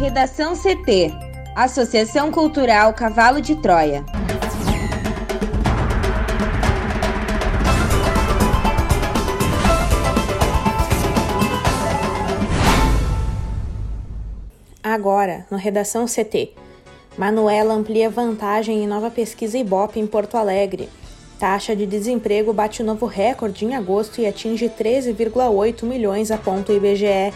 Redação CT Associação Cultural Cavalo de Troia. Agora, no Redação CT. Manuela amplia vantagem em nova pesquisa Ibope em Porto Alegre. Taxa de desemprego bate novo recorde em agosto e atinge 13,8 milhões, aponta IBGE.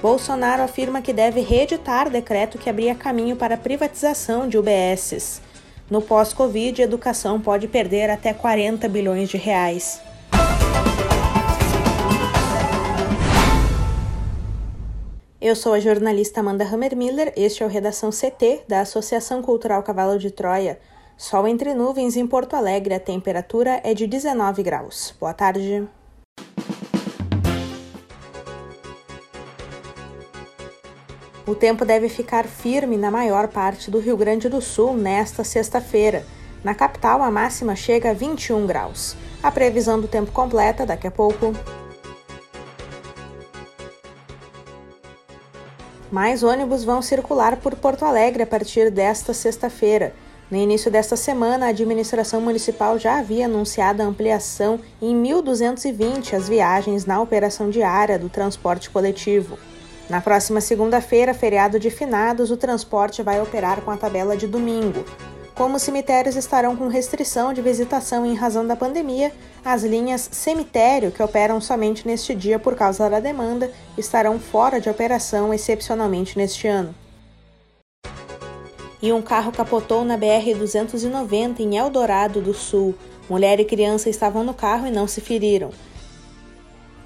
Bolsonaro afirma que deve reeditar decreto que abria caminho para a privatização de UBSs. No pós-Covid, a educação pode perder até 40 bilhões de reais. Eu sou a jornalista Amanda Hammermiller, este é o Redação CT da Associação Cultural Cavalo de Troia. Sol entre nuvens em Porto Alegre, a temperatura é de 19 graus. Boa tarde. O tempo deve ficar firme na maior parte do Rio Grande do Sul nesta sexta-feira. Na capital, a máxima chega a 21 graus. A previsão do tempo completa daqui a pouco. Mais ônibus vão circular por Porto Alegre a partir desta sexta-feira. No início desta semana, a administração municipal já havia anunciado a ampliação em 1.220 as viagens na operação diária do transporte coletivo. Na próxima segunda-feira, feriado de finados, o transporte vai operar com a tabela de domingo. Como os cemitérios estarão com restrição de visitação em razão da pandemia, as linhas cemitério, que operam somente neste dia por causa da demanda, estarão fora de operação excepcionalmente neste ano. E um carro capotou na BR-290 em Eldorado do Sul. Mulher e criança estavam no carro e não se feriram.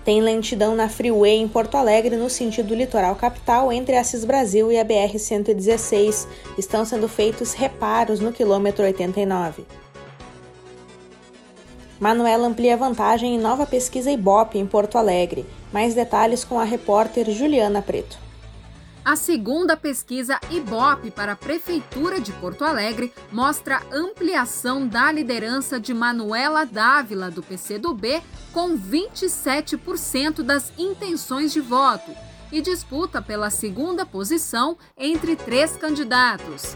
Tem lentidão na Freeway em Porto Alegre, no sentido litoral capital, entre Assis Brasil e a BR-116. Estão sendo feitos reparos no quilômetro 89. Manuela amplia vantagem em nova pesquisa Ibope em Porto Alegre. Mais detalhes com a repórter Juliana Preto. A segunda pesquisa IBOP para a Prefeitura de Porto Alegre mostra ampliação da liderança de Manuela Dávila, do PCdoB, com 27% das intenções de voto, e disputa pela segunda posição entre três candidatos.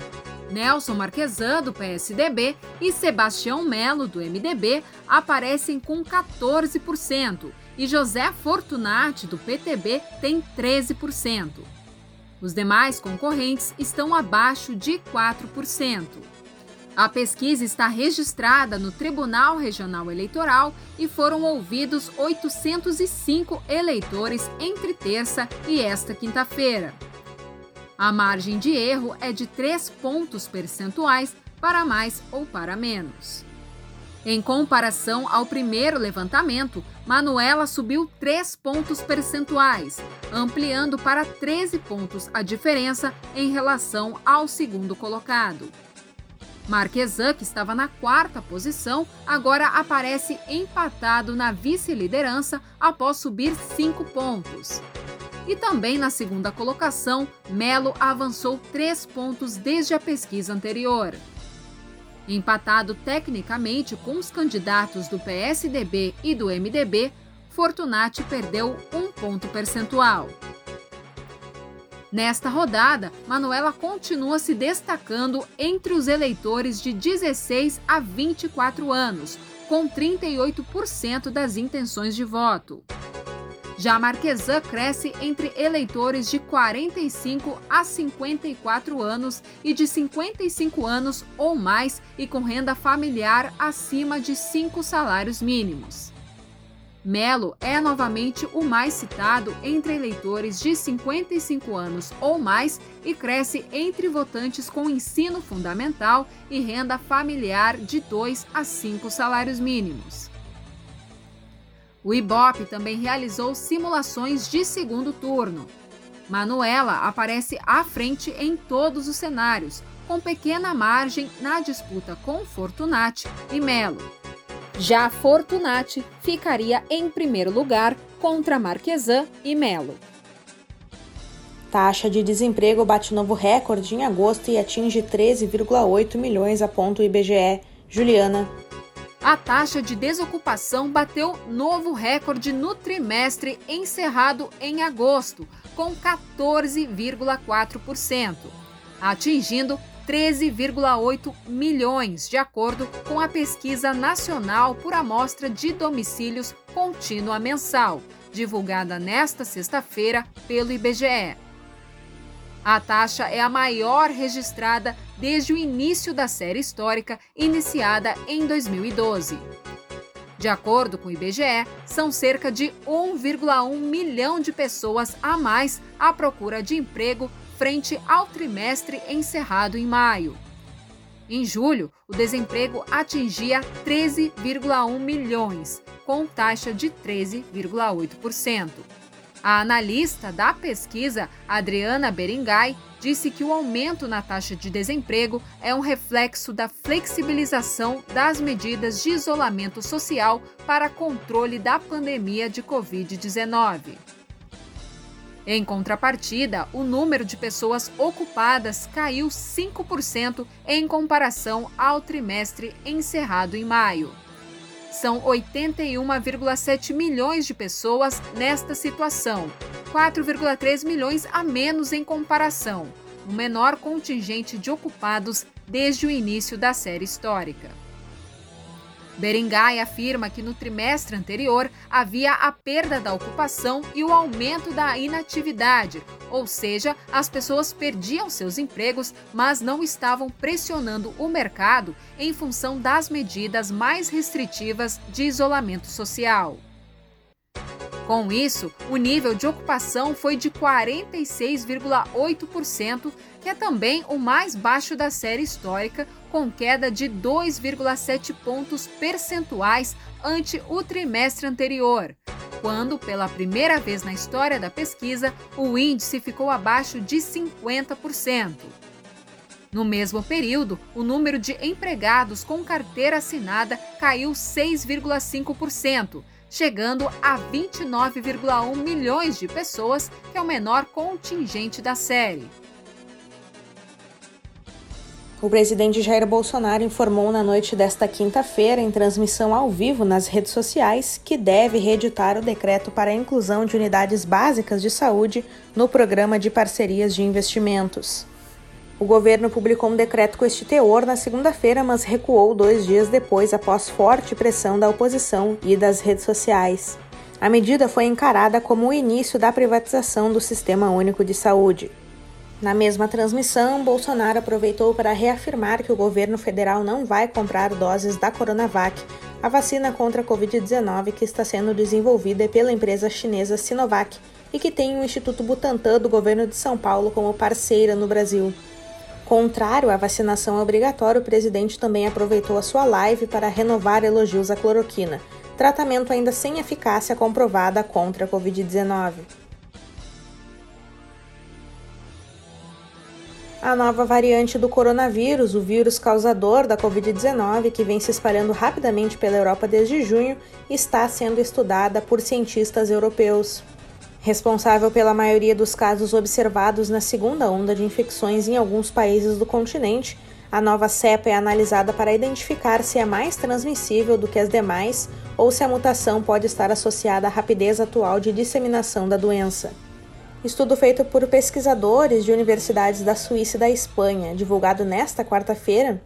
Nelson Marquesan, do PSDB, e Sebastião Melo, do MDB, aparecem com 14%, e José Fortunati, do PTB, tem 13%. Os demais concorrentes estão abaixo de 4%. A pesquisa está registrada no Tribunal Regional Eleitoral e foram ouvidos 805 eleitores entre terça e esta quinta-feira. A margem de erro é de 3 pontos percentuais para mais ou para menos. Em comparação ao primeiro levantamento, Manuela subiu 3 pontos percentuais, ampliando para 13 pontos a diferença em relação ao segundo colocado. Marquesan, que estava na quarta posição, agora aparece empatado na vice-liderança após subir 5 pontos. E também na segunda colocação, Melo avançou 3 pontos desde a pesquisa anterior. Empatado tecnicamente com os candidatos do PSDB e do MDB, Fortunati perdeu um ponto percentual. Nesta rodada, Manuela continua se destacando entre os eleitores de 16 a 24 anos, com 38% das intenções de voto. Já Marquesan cresce entre eleitores de 45 a 54 anos e de 55 anos ou mais e com renda familiar acima de cinco salários mínimos. Melo é novamente o mais citado entre eleitores de 55 anos ou mais e cresce entre votantes com ensino fundamental e renda familiar de 2 a 5 salários mínimos. O Ibope também realizou simulações de segundo turno. Manuela aparece à frente em todos os cenários, com pequena margem na disputa com Fortunati e Melo. Já Fortunati ficaria em primeiro lugar contra Marquesan e Melo. Taxa de desemprego bate novo recorde em agosto e atinge 13,8 milhões, aponta o IBGE. Juliana a taxa de desocupação bateu novo recorde no trimestre encerrado em agosto, com 14,4%, atingindo 13,8 milhões, de acordo com a pesquisa nacional por amostra de domicílios contínua mensal, divulgada nesta sexta-feira pelo IBGE. A taxa é a maior registrada desde o início da série histórica, iniciada em 2012. De acordo com o IBGE, são cerca de 1,1 milhão de pessoas a mais à procura de emprego frente ao trimestre encerrado em maio. Em julho, o desemprego atingia 13,1 milhões, com taxa de 13,8%. A analista da pesquisa, Adriana Beringay, disse que o aumento na taxa de desemprego é um reflexo da flexibilização das medidas de isolamento social para controle da pandemia de Covid-19. Em contrapartida, o número de pessoas ocupadas caiu 5% em comparação ao trimestre encerrado em maio. São 81,7 milhões de pessoas nesta situação, 4,3 milhões a menos em comparação, o menor contingente de ocupados desde o início da série histórica. Beringay afirma que no trimestre anterior havia a perda da ocupação e o aumento da inatividade, ou seja, as pessoas perdiam seus empregos, mas não estavam pressionando o mercado em função das medidas mais restritivas de isolamento social. Com isso, o nível de ocupação foi de 46,8%, que é também o mais baixo da série histórica, com queda de 2,7 pontos percentuais ante o trimestre anterior, quando, pela primeira vez na história da pesquisa, o índice ficou abaixo de 50%. No mesmo período, o número de empregados com carteira assinada caiu 6,5% chegando a 29,1 milhões de pessoas, que é o menor contingente da série. O presidente Jair Bolsonaro informou na noite desta quinta-feira, em transmissão ao vivo nas redes sociais, que deve reeditar o decreto para a inclusão de unidades básicas de saúde no programa de parcerias de investimentos. O governo publicou um decreto com este teor na segunda-feira, mas recuou dois dias depois, após forte pressão da oposição e das redes sociais. A medida foi encarada como o início da privatização do Sistema Único de Saúde. Na mesma transmissão, Bolsonaro aproveitou para reafirmar que o governo federal não vai comprar doses da Coronavac, a vacina contra a Covid-19 que está sendo desenvolvida pela empresa chinesa Sinovac e que tem o Instituto Butantan do governo de São Paulo como parceira no Brasil. Contrário à vacinação obrigatória, o presidente também aproveitou a sua live para renovar elogios à cloroquina, tratamento ainda sem eficácia comprovada contra a Covid-19. A nova variante do coronavírus, o vírus causador da Covid-19, que vem se espalhando rapidamente pela Europa desde junho, está sendo estudada por cientistas europeus. Responsável pela maioria dos casos observados na segunda onda de infecções em alguns países do continente, a nova cepa é analisada para identificar se é mais transmissível do que as demais ou se a mutação pode estar associada à rapidez atual de disseminação da doença. Estudo feito por pesquisadores de universidades da Suíça e da Espanha, divulgado nesta quarta-feira,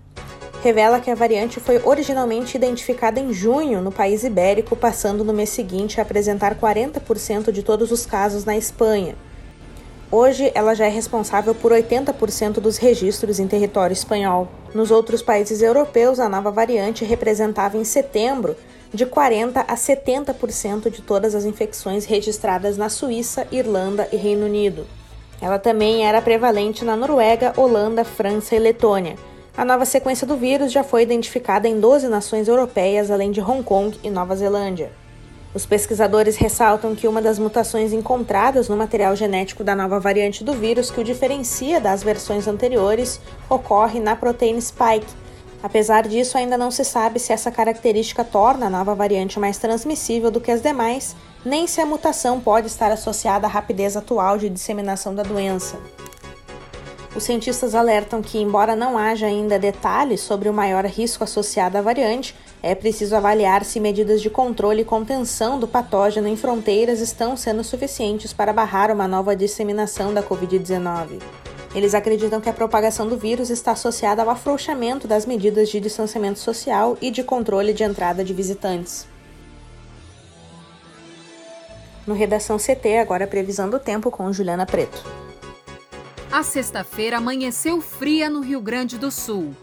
revela que a variante foi originalmente identificada em junho no país ibérico, passando no mês seguinte a apresentar 40% de todos os casos na Espanha. Hoje, ela já é responsável por 80% dos registros em território espanhol. Nos outros países europeus, a nova variante representava em setembro de 40 a 70% de todas as infecções registradas na Suíça, Irlanda e Reino Unido. Ela também era prevalente na Noruega, Holanda, França e Letônia a nova sequência do vírus já foi identificada em 12 nações europeias, além de Hong Kong e Nova Zelândia. Os pesquisadores ressaltam que uma das mutações encontradas no material genético da nova variante do vírus, que o diferencia das versões anteriores, ocorre na proteína spike. Apesar disso, ainda não se sabe se essa característica torna a nova variante mais transmissível do que as demais, nem se a mutação pode estar associada à rapidez atual de disseminação da doença. Os cientistas alertam que, embora não haja ainda detalhes sobre o maior risco associado à variante, é preciso avaliar se medidas de controle e contenção do patógeno em fronteiras estão sendo suficientes para barrar uma nova disseminação da Covid-19. Eles acreditam que a propagação do vírus está associada ao afrouxamento das medidas de distanciamento social e de controle de entrada de visitantes. No Redação CT, agora previsão do tempo com Juliana Preto. A sexta-feira amanheceu fria no Rio Grande do Sul.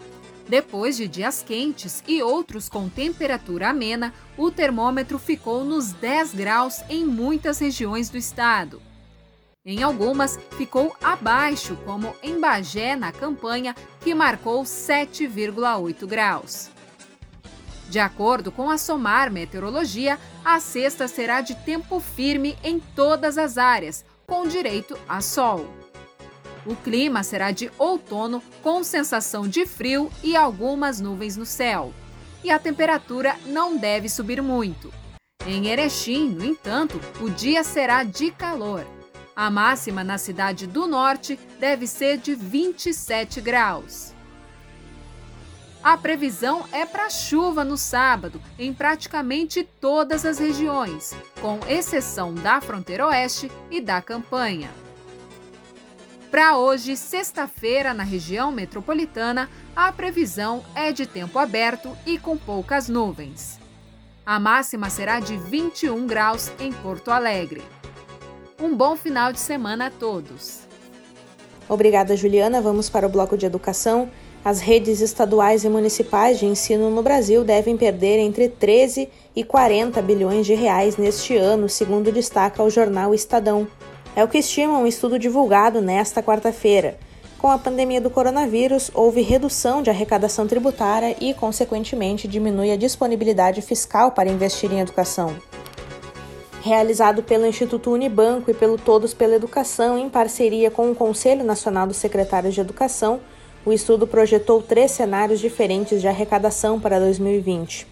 Depois de dias quentes e outros com temperatura amena, o termômetro ficou nos 10 graus em muitas regiões do estado. Em algumas, ficou abaixo, como em Bagé, na campanha, que marcou 7,8 graus. De acordo com a SOMAR Meteorologia, a sexta será de tempo firme em todas as áreas, com direito a sol. O clima será de outono com sensação de frio e algumas nuvens no céu. E a temperatura não deve subir muito. Em Erechim, no entanto, o dia será de calor. A máxima na cidade do norte deve ser de 27 graus. A previsão é para chuva no sábado em praticamente todas as regiões, com exceção da fronteira oeste e da campanha. Para hoje, sexta-feira, na região metropolitana, a previsão é de tempo aberto e com poucas nuvens. A máxima será de 21 graus em Porto Alegre. Um bom final de semana a todos. Obrigada, Juliana. Vamos para o bloco de educação. As redes estaduais e municipais de ensino no Brasil devem perder entre 13 e 40 bilhões de reais neste ano, segundo destaca o jornal Estadão. É o que estima um estudo divulgado nesta quarta-feira. Com a pandemia do coronavírus, houve redução de arrecadação tributária e, consequentemente, diminui a disponibilidade fiscal para investir em educação. Realizado pelo Instituto Unibanco e pelo Todos pela Educação, em parceria com o Conselho Nacional dos Secretários de Educação, o estudo projetou três cenários diferentes de arrecadação para 2020.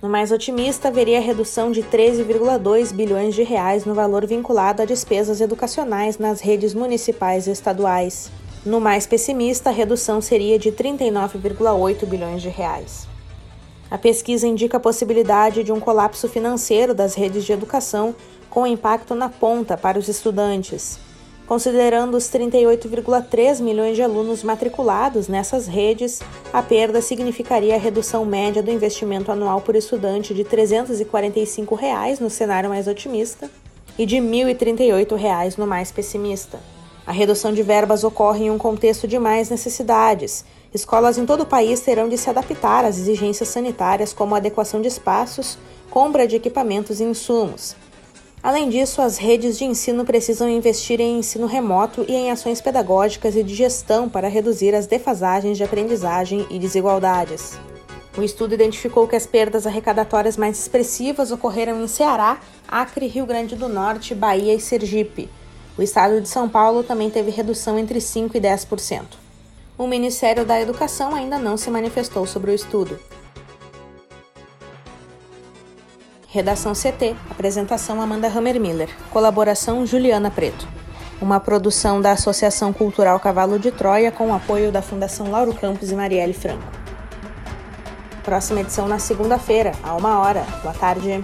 No mais otimista, haveria redução de 13,2 bilhões de reais no valor vinculado a despesas educacionais nas redes municipais e estaduais. No mais pessimista, a redução seria de 39,8 bilhões de reais. A pesquisa indica a possibilidade de um colapso financeiro das redes de educação com impacto na ponta para os estudantes. Considerando os 38,3 milhões de alunos matriculados nessas redes, a perda significaria a redução média do investimento anual por estudante de 345 reais no cenário mais otimista e de 1.038 reais no mais pessimista. A redução de verbas ocorre em um contexto de mais necessidades. Escolas em todo o país terão de se adaptar às exigências sanitárias, como adequação de espaços, compra de equipamentos e insumos. Além disso, as redes de ensino precisam investir em ensino remoto e em ações pedagógicas e de gestão para reduzir as defasagens de aprendizagem e desigualdades. O estudo identificou que as perdas arrecadatórias mais expressivas ocorreram em Ceará, Acre, Rio Grande do Norte, Bahia e Sergipe. O estado de São Paulo também teve redução entre 5% e 10%. O Ministério da Educação ainda não se manifestou sobre o estudo. Redação CT. Apresentação Amanda Hammermiller. Colaboração Juliana Preto. Uma produção da Associação Cultural Cavalo de Troia com o apoio da Fundação Lauro Campos e Marielle Franco. Próxima edição na segunda-feira, a uma hora. Boa tarde.